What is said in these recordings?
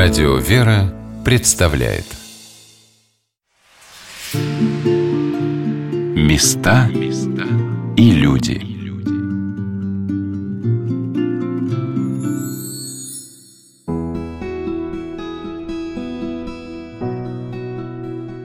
Радио «Вера» представляет Места и люди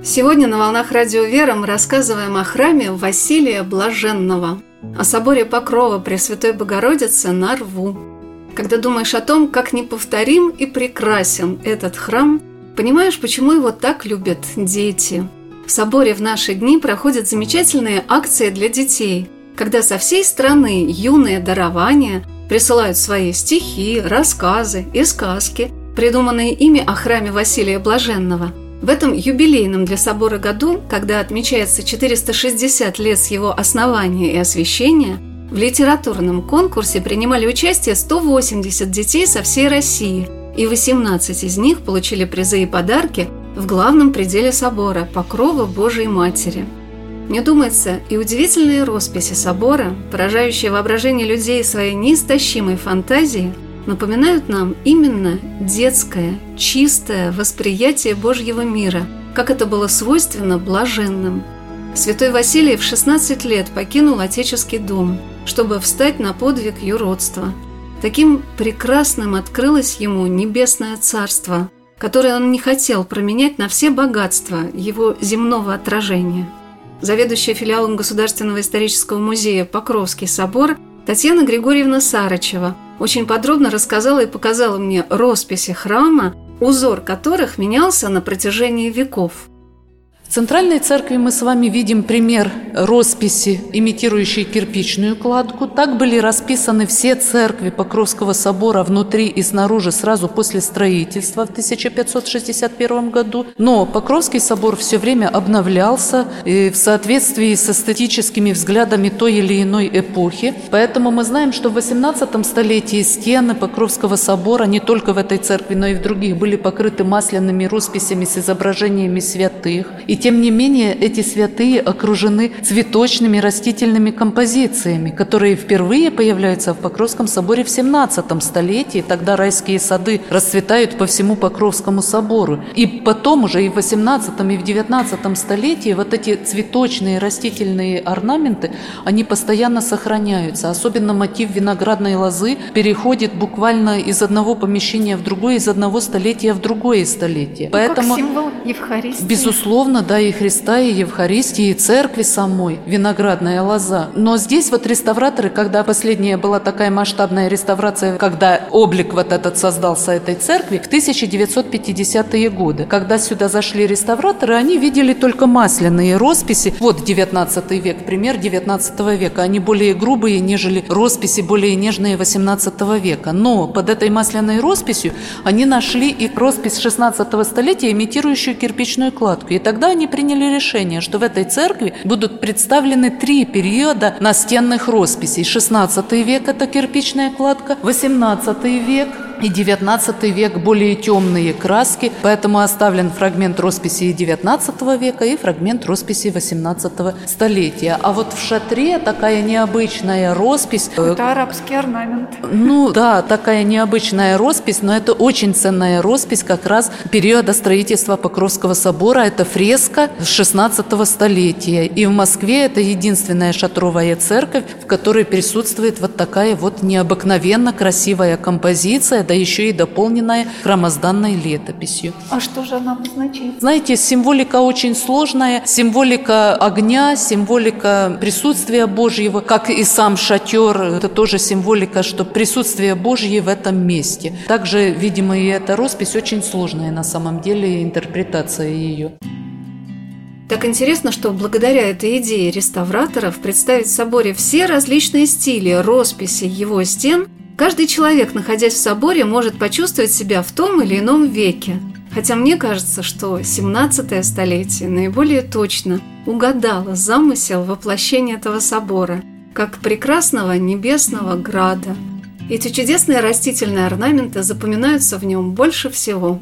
Сегодня на «Волнах Радио Вера» мы рассказываем о храме Василия Блаженного, о соборе Покрова Пресвятой Богородицы на Рву. Когда думаешь о том, как неповторим и прекрасен этот храм, понимаешь, почему его так любят дети. В соборе в наши дни проходят замечательные акции для детей, когда со всей страны юные дарования присылают свои стихи, рассказы и сказки, придуманные ими о храме Василия Блаженного – в этом юбилейном для собора году, когда отмечается 460 лет с его основания и освящения, в литературном конкурсе принимали участие 180 детей со всей России, и 18 из них получили призы и подарки в главном пределе собора – Покрова Божией Матери. Мне думается, и удивительные росписи собора, поражающие воображение людей своей неистощимой фантазией, напоминают нам именно детское, чистое восприятие Божьего мира, как это было свойственно блаженным. Святой Василий в 16 лет покинул отеческий дом, чтобы встать на подвиг юродства. Таким прекрасным открылось ему небесное царство, которое он не хотел променять на все богатства его земного отражения. Заведующая филиалом Государственного исторического музея Покровский собор Татьяна Григорьевна Сарычева очень подробно рассказала и показала мне росписи храма, узор которых менялся на протяжении веков – Центральной церкви мы с вами видим пример росписи, имитирующей кирпичную кладку. Так были расписаны все церкви Покровского собора внутри и снаружи сразу после строительства в 1561 году. Но Покровский собор все время обновлялся в соответствии с эстетическими взглядами той или иной эпохи. Поэтому мы знаем, что в 18 столетии стены Покровского собора не только в этой церкви, но и в других были покрыты масляными росписями с изображениями святых. И тем не менее, эти святые окружены цветочными растительными композициями, которые впервые появляются в Покровском соборе в 17 столетии. Тогда райские сады расцветают по всему Покровскому собору. И потом уже и в 18 и в 19 столетии вот эти цветочные растительные орнаменты, они постоянно сохраняются. Особенно мотив виноградной лозы переходит буквально из одного помещения в другое, из одного столетия в другое столетие. Ну, Поэтому, как символ Евхаристии. Безусловно, да, и Христа, и Евхаристии, и Церкви самой, виноградная лоза. Но здесь вот реставраторы, когда последняя была такая масштабная реставрация, когда облик вот этот создался этой церкви, в 1950-е годы, когда сюда зашли реставраторы, они видели только масляные росписи. Вот 19 век, пример 19 века. Они более грубые, нежели росписи более нежные 18 века. Но под этой масляной росписью они нашли и роспись 16 столетия, имитирующую кирпичную кладку. И тогда они приняли решение, что в этой церкви будут представлены три периода настенных росписей. 16 век – это кирпичная кладка, 18 век – и 19 век более темные краски, поэтому оставлен фрагмент росписи 19 века и фрагмент росписи 18 столетия. А вот в шатре такая необычная роспись. Э, это арабский орнамент. Ну да, такая необычная роспись, но это очень ценная роспись как раз периода строительства Покровского собора. Это фреска 16 столетия. И в Москве это единственная шатровая церковь, в которой присутствует вот такая вот необыкновенно красивая композиция да еще и дополненная хромозданной летописью. А что же она обозначает? Знаете, символика очень сложная. Символика огня, символика присутствия Божьего, как и сам шатер, это тоже символика, что присутствие Божье в этом месте. Также, видимо, и эта роспись очень сложная на самом деле, интерпретация ее. Так интересно, что благодаря этой идее реставраторов представить в соборе все различные стили росписи его стен – Каждый человек, находясь в соборе, может почувствовать себя в том или ином веке. Хотя мне кажется, что 17 столетие наиболее точно угадало замысел воплощения этого собора, как прекрасного небесного града. Эти чудесные растительные орнаменты запоминаются в нем больше всего.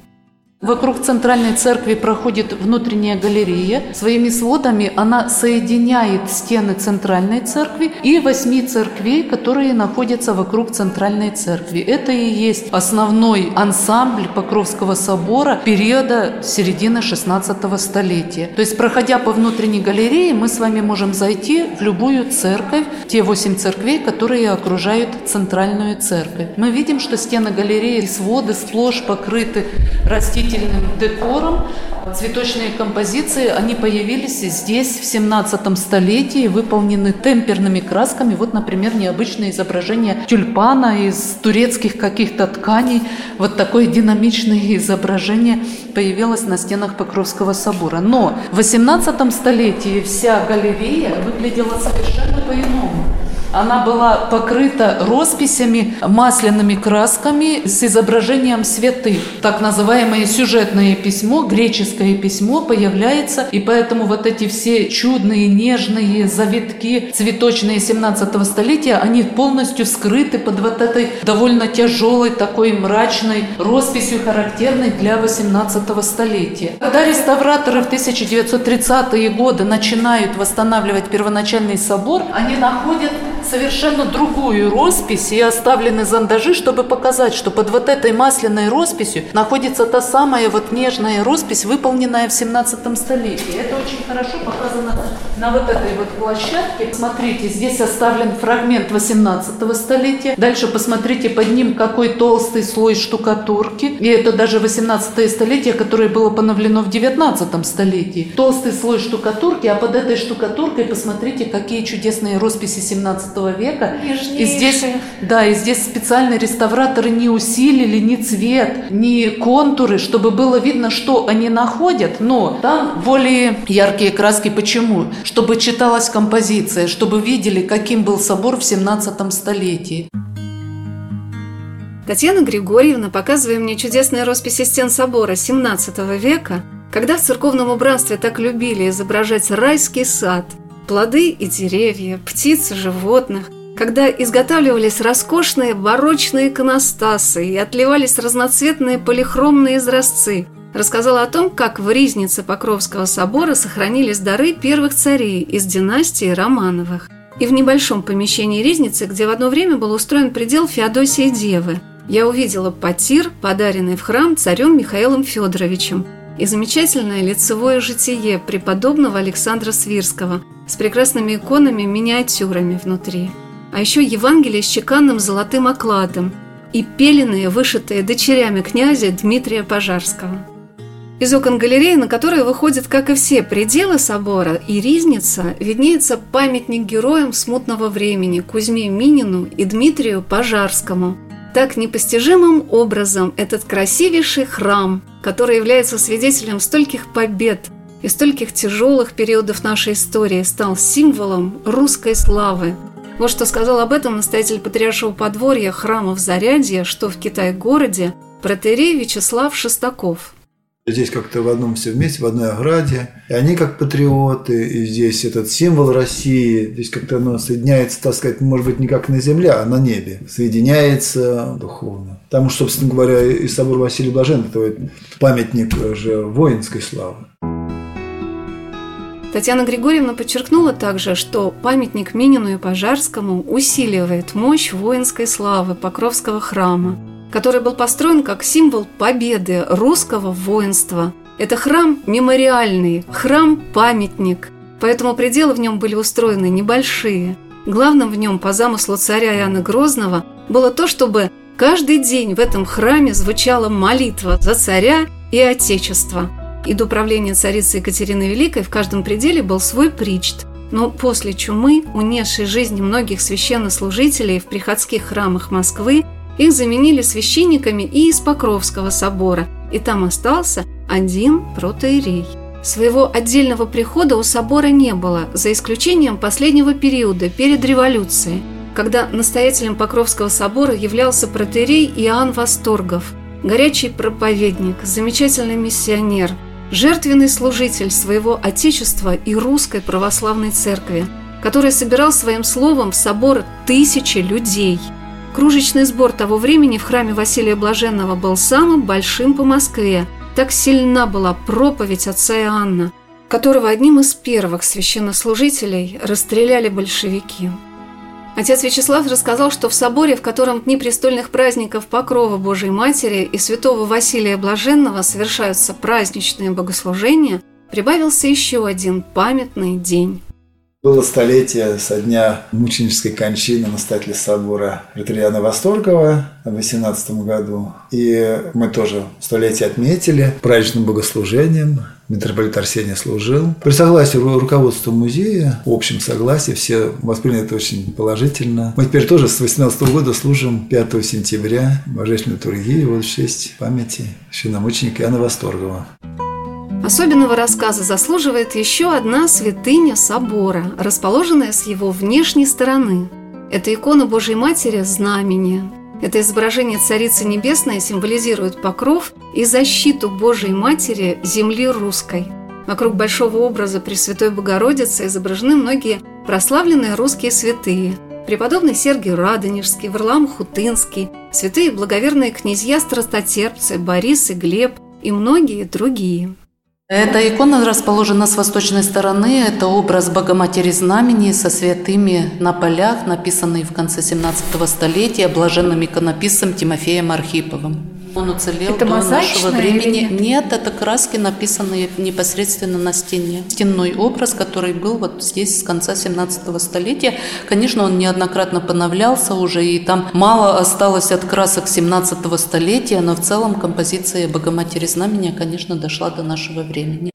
Вокруг центральной церкви проходит внутренняя галерея. Своими сводами она соединяет стены центральной церкви и восьми церквей, которые находятся вокруг центральной церкви. Это и есть основной ансамбль Покровского собора периода середины 16 столетия. То есть, проходя по внутренней галерее, мы с вами можем зайти в любую церковь, те восемь церквей, которые окружают центральную церковь. Мы видим, что стены галереи, своды сплошь покрыты растительными растительным декором. Цветочные композиции, они появились здесь в 17 столетии, выполнены темперными красками. Вот, например, необычное изображение тюльпана из турецких каких-то тканей. Вот такое динамичное изображение появилось на стенах Покровского собора. Но в 18 столетии вся галерея выглядела совершенно по-иному. Она была покрыта росписями, масляными красками с изображением святых. Так называемое сюжетное письмо, греческое письмо появляется, и поэтому вот эти все чудные, нежные завитки цветочные 17 столетия, они полностью скрыты под вот этой довольно тяжелой, такой мрачной росписью, характерной для 18 столетия. Когда реставраторы в 1930-е годы начинают восстанавливать первоначальный собор, они находят совершенно другую роспись и оставлены зандажи, чтобы показать, что под вот этой масляной росписью находится та самая вот нежная роспись, выполненная в 17 столетии. Это очень хорошо показано на вот этой вот площадке. Смотрите, здесь оставлен фрагмент 18 столетия. Дальше посмотрите под ним, какой толстый слой штукатурки. И это даже 18 столетие, которое было поновлено в 19 столетии. Толстый слой штукатурки, а под этой штукатуркой посмотрите, какие чудесные росписи 17 века. И здесь, да, и здесь специально реставраторы не усилили ни цвет, ни контуры, чтобы было видно, что они находят. Но там более яркие краски. Почему? Чтобы читалась композиция, чтобы видели, каким был собор в 17 столетии. Татьяна Григорьевна, показывая мне чудесные росписи стен собора 17 века, когда в церковном убранстве так любили изображать райский сад – плоды и деревья, птиц и животных, когда изготавливались роскошные барочные иконостасы и отливались разноцветные полихромные изразцы, рассказала о том, как в Ризнице Покровского собора сохранились дары первых царей из династии Романовых. И в небольшом помещении Ризницы, где в одно время был устроен предел Феодосии Девы, я увидела потир, подаренный в храм царем Михаилом Федоровичем, и замечательное лицевое житие преподобного Александра Свирского с прекрасными иконами, миниатюрами внутри. А еще Евангелие с чеканным золотым окладом и пеленные, вышитые дочерями князя Дмитрия Пожарского. Из окон галереи, на которые выходят, как и все пределы собора и ризница, виднеется памятник героям смутного времени Кузьме Минину и Дмитрию Пожарскому – так непостижимым образом этот красивейший храм, который является свидетелем стольких побед и стольких тяжелых периодов нашей истории, стал символом русской славы. Вот что сказал об этом настоятель Патриаршего подворья храмов Зарядья, что в Китай-городе, протерей Вячеслав Шестаков – Здесь как-то в одном все вместе, в одной ограде. И они как патриоты, и здесь этот символ России, здесь как-то оно соединяется, так сказать, может быть, не как на земле, а на небе. Соединяется духовно. Там, собственно говоря, и собор Василия Блаженного, это памятник же воинской славы. Татьяна Григорьевна подчеркнула также, что памятник Минину и Пожарскому усиливает мощь воинской славы Покровского храма – который был построен как символ победы русского воинства. Это храм мемориальный, храм-памятник, поэтому пределы в нем были устроены небольшие. Главным в нем по замыслу царя Иоанна Грозного было то, чтобы каждый день в этом храме звучала молитва за царя и отечество. И до правления царицы Екатерины Великой в каждом пределе был свой причт. Но после чумы, унесшей жизни многих священнослужителей в приходских храмах Москвы, их заменили священниками и из Покровского собора, и там остался один протоиерей. Своего отдельного прихода у собора не было, за исключением последнего периода, перед революцией, когда настоятелем Покровского собора являлся протеерей Иоанн Восторгов, горячий проповедник, замечательный миссионер, жертвенный служитель своего Отечества и русской православной церкви, который собирал своим словом в собор тысячи людей – Кружечный сбор того времени в храме Василия Блаженного был самым большим по Москве, Так сильна была проповедь отца Иоанна, которого одним из первых священнослужителей расстреляли большевики. Отец Вячеслав рассказал, что в соборе, в котором дни престольных праздников Покрова Божией Матери и святого Василия Блаженного совершаются праздничные богослужения, прибавился еще один памятный день. Было столетие со дня мученической кончины настоятеля собора Виталиана Восторгова в 18 году. И мы тоже столетие отметили праздничным богослужением. Митрополит Арсений служил. При согласии руководства музея, в общем согласии, все восприняли это очень положительно. Мы теперь тоже с 18 года служим 5 сентября Божественной литургии вот в честь памяти священномученика Иоанна Восторгова. Особенного рассказа заслуживает еще одна святыня собора, расположенная с его внешней стороны. Это икона Божьей Матери Знамения. Это изображение Царицы Небесной символизирует покров и защиту Божьей Матери земли русской. Вокруг большого образа Пресвятой Богородицы изображены многие прославленные русские святые – преподобный Сергий Радонежский, Варлам Хутынский, святые благоверные князья страстотерпцы Борис и Глеб и многие другие. Эта икона расположена с восточной стороны. Это образ Богоматери Знамени со святыми на полях, написанный в конце 17 столетия блаженным иконописцем Тимофеем Архиповым. Он уцелел это до нашего времени. Или... Нет, это краски, написанные непосредственно на стене. Стенной образ, который был вот здесь с конца 17 столетия. Конечно, он неоднократно поновлялся уже, и там мало осталось от красок 17 столетия, но в целом композиция Богоматери Знамения, конечно, дошла до нашего времени.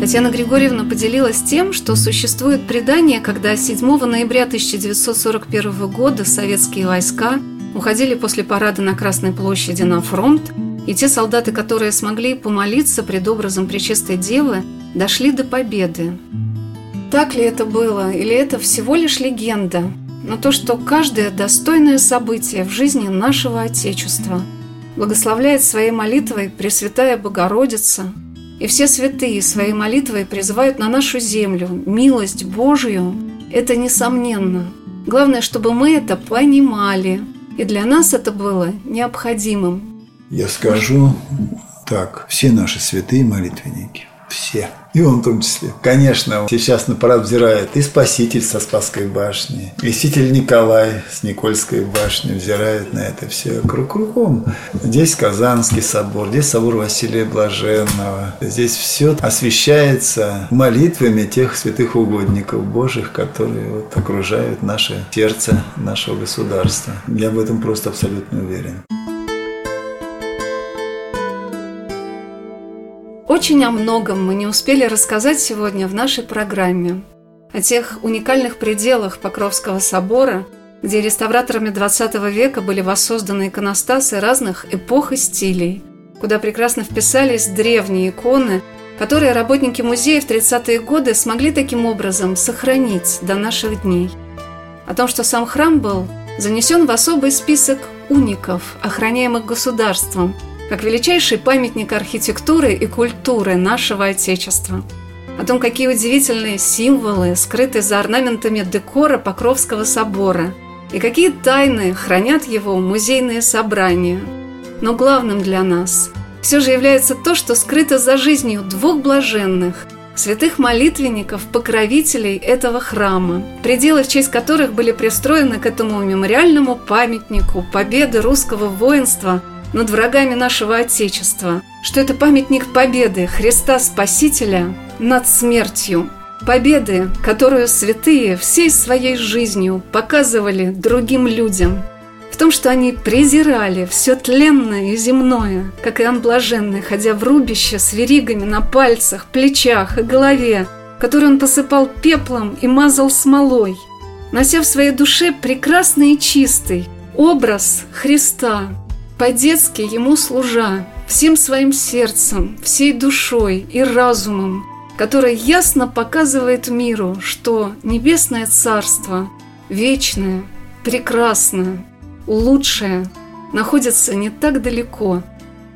Татьяна Григорьевна поделилась тем, что существует предание, когда 7 ноября 1941 года советские войска уходили после парада на Красной площади на фронт, и те солдаты, которые смогли помолиться пред образом Пречистой Девы, дошли до победы. Так ли это было, или это всего лишь легенда? Но то, что каждое достойное событие в жизни нашего Отечества благословляет своей молитвой Пресвятая Богородица, и все святые своей молитвой призывают на нашу землю милость Божью, это несомненно. Главное, чтобы мы это понимали – и для нас это было необходимым. Я скажу так, все наши святые молитвенники, все. И он в том числе. Конечно, сейчас на парад взирает и Спаситель со Спасской башни, и Святитель Николай с Никольской башни взирает на это все круг кругом. Здесь Казанский собор, здесь собор Василия Блаженного. Здесь все освещается молитвами тех святых угодников Божьих, которые вот окружают наше сердце нашего государства. Я в этом просто абсолютно уверен. Очень о многом мы не успели рассказать сегодня в нашей программе. О тех уникальных пределах Покровского собора, где реставраторами XX века были воссозданы иконостасы разных эпох и стилей, куда прекрасно вписались древние иконы, которые работники музея в 30-е годы смогли таким образом сохранить до наших дней. О том, что сам храм был занесен в особый список уников, охраняемых государством – как величайший памятник архитектуры и культуры нашего Отечества. О том, какие удивительные символы скрыты за орнаментами декора Покровского собора и какие тайны хранят его музейные собрания. Но главным для нас все же является то, что скрыто за жизнью двух блаженных – святых молитвенников, покровителей этого храма, пределы в честь которых были пристроены к этому мемориальному памятнику победы русского воинства над врагами нашего Отечества, что это памятник победы Христа Спасителя над смертью. Победы, которую святые всей своей жизнью показывали другим людям. В том, что они презирали все тленное и земное, как Иоанн Блаженный, ходя в рубище с веригами на пальцах, плечах и голове, который он посыпал пеплом и мазал смолой, нося в своей душе прекрасный и чистый образ Христа, по-детски ему служа, всем своим сердцем, всей душой и разумом, который ясно показывает миру, что Небесное Царство, вечное, прекрасное, лучшее, находится не так далеко.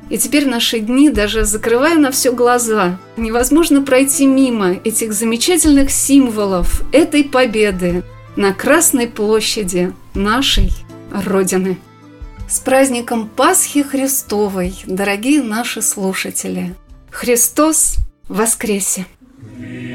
И теперь наши дни, даже закрывая на все глаза, невозможно пройти мимо этих замечательных символов этой победы на Красной площади нашей Родины. С праздником Пасхи Христовой, дорогие наши слушатели! Христос воскресе! Места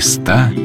люди.